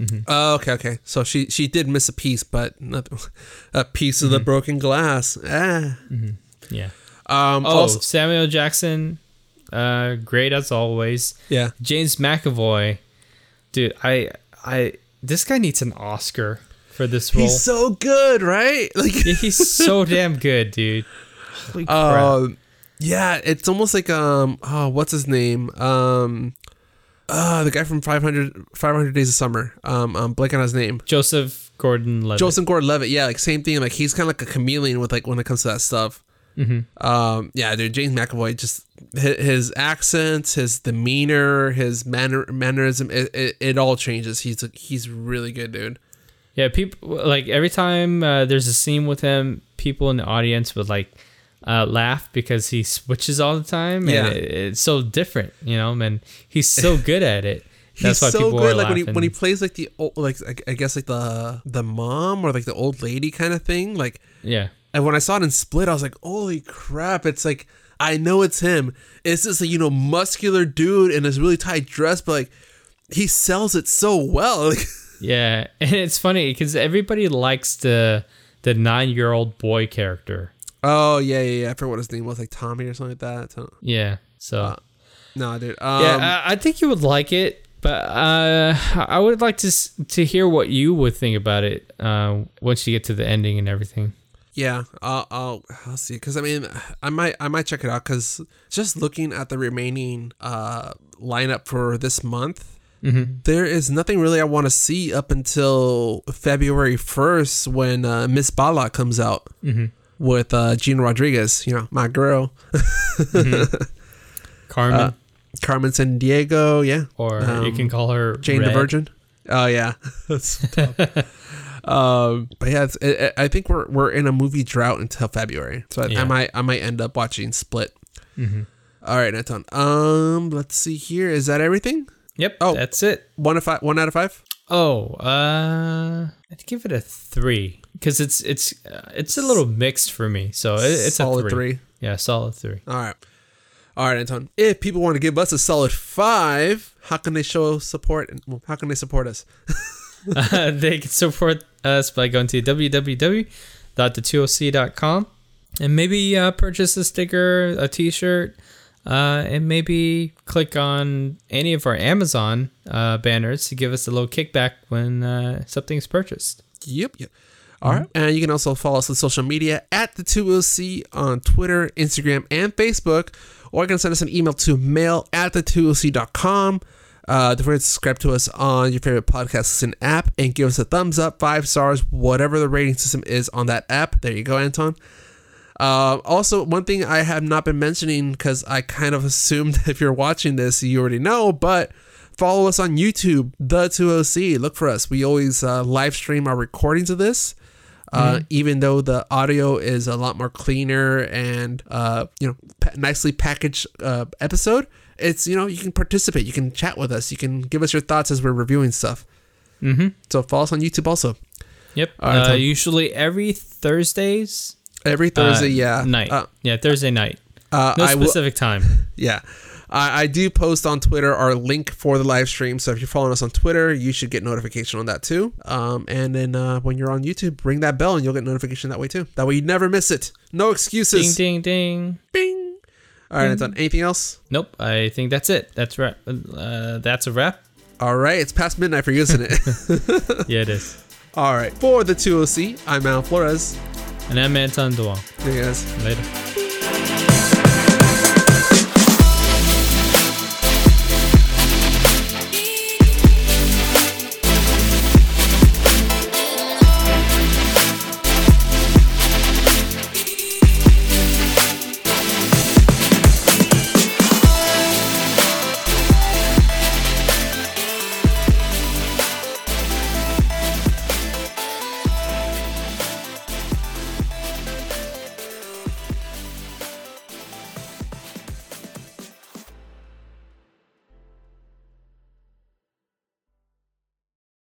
Split. Oh, okay, okay. So she she did miss a piece, but not a piece of the broken glass. Ah. Yeah. Um. Oh, Also, Samuel Jackson, uh, great as always. yeah. James McAvoy, dude, I, I, this guy needs an Oscar for this role. He's so good, right? Like, Yeah, he's so damn good, dude. Holy crap. um, yeah. It's almost like um. Oh, what's his name? Um. Uh, the guy from 500, 500 Days of Summer. Um, blanking on his name. Joseph Gordon-Levitt. Joseph Gordon-Levitt. Yeah, like same thing. Like he's kind of like a chameleon with like when it comes to that stuff. Mm-hmm. Um, yeah, dude, James McAvoy just his, his accents, his demeanor, his manner mannerism, it, it, it all changes. He's he's really good, dude. Yeah, people like every time uh, there's a scene with him, people in the audience would like uh, laugh because he switches all the time, and Yeah. it, it's so different, you know. And he's so good at it. That's he's why so people good. Like when he when he plays like the old, like I- guess like the the mom or like the old lady kind of thing. Like, yeah, and when I saw it in Split, I was like, holy crap! It's like I know it's him. It's just a you know muscular dude in this really tight dress, but like he sells it so well. Like, yeah, and it's funny because everybody likes the the nine year old boy character. Oh yeah, yeah, yeah. I forgot what his name was, like Tommy or something like that. So- Yeah, so Uh, No, dude. Um, yeah, I, I think you would like it, but uh, I would like to to hear what you would think about it uh, once you get to the ending and everything. Yeah, I'll, I'll, I'll see. Because I mean, I might, I might check it out. Because just looking at the remaining uh lineup for this month, there is nothing really I want to see up until February first when uh, Miss Bala comes out with uh, Gina Rodriguez. You know, my girl, Carmen, Uh, Carmen Sandiego. Yeah, or you um, can call her Jane the Virgin. Oh yeah, That's um, but yeah, it's, it, I think we're we're in a movie drought until February, so I, I might I might end up watching Split. Mhm. All right, Anton. Um, let's see here. Is that everything? Yep, Oh. that's it. One of five. One out of five. Oh, uh, I'd give it a three because it's it's uh, it's a little mixed for me. So it, it's solid a three. three. Yeah, solid three. All right. All right, Anton. If people want to give us a solid five, how can they show support? And well, how can they support us? Uh, they can support us by going to www.the2oc.com and maybe uh, purchase a sticker, a t-shirt, uh, and maybe click on any of our Amazon uh, banners to give us a little kickback when uh, something's purchased. Yep, yep. All right. And you can also follow us on social media at the 2OC on Twitter, Instagram, and Facebook. Or you can send us an email to mail at the 2OC.com. Uh, don't forget to subscribe to us on your favorite podcast listen app and give us a thumbs up, five stars, whatever the rating system is on that app. There you go, Anton. Uh, also, one thing I have not been mentioning because I kind of assumed if you're watching this, you already know, but follow us on YouTube, the 2OC. Look for us. We always uh, live stream our recordings of this. Uh, even though the audio is a lot more cleaner and uh, you know pa- nicely packaged uh, episode, it's you know you can participate, you can chat with us, you can give us your thoughts as we're reviewing stuff. Mm-hmm. So follow us on YouTube also Yep. Right, uh, usually every Thursdays every uh, Thursday. yeah, night. Uh, yeah, Thursday night. uh, No I will, specific time. Yeah. I, I do post on Twitter our link for the live stream. So if you're following us on Twitter, you should get notification on that too. Um, and then uh, when you're on YouTube, ring that bell and you'll get notification that way too. That way you never miss it. No excuses. ding ding ding. Bing. All right, Anton. Anything else? Nope. I think that's it. That's wrap. Uh, that's a wrap. All right. It's past midnight for you, isn't it? Yeah, it is. All right. For the 2OC, I'm Al Flores. And I'm Anton Duong. There you guys. Later.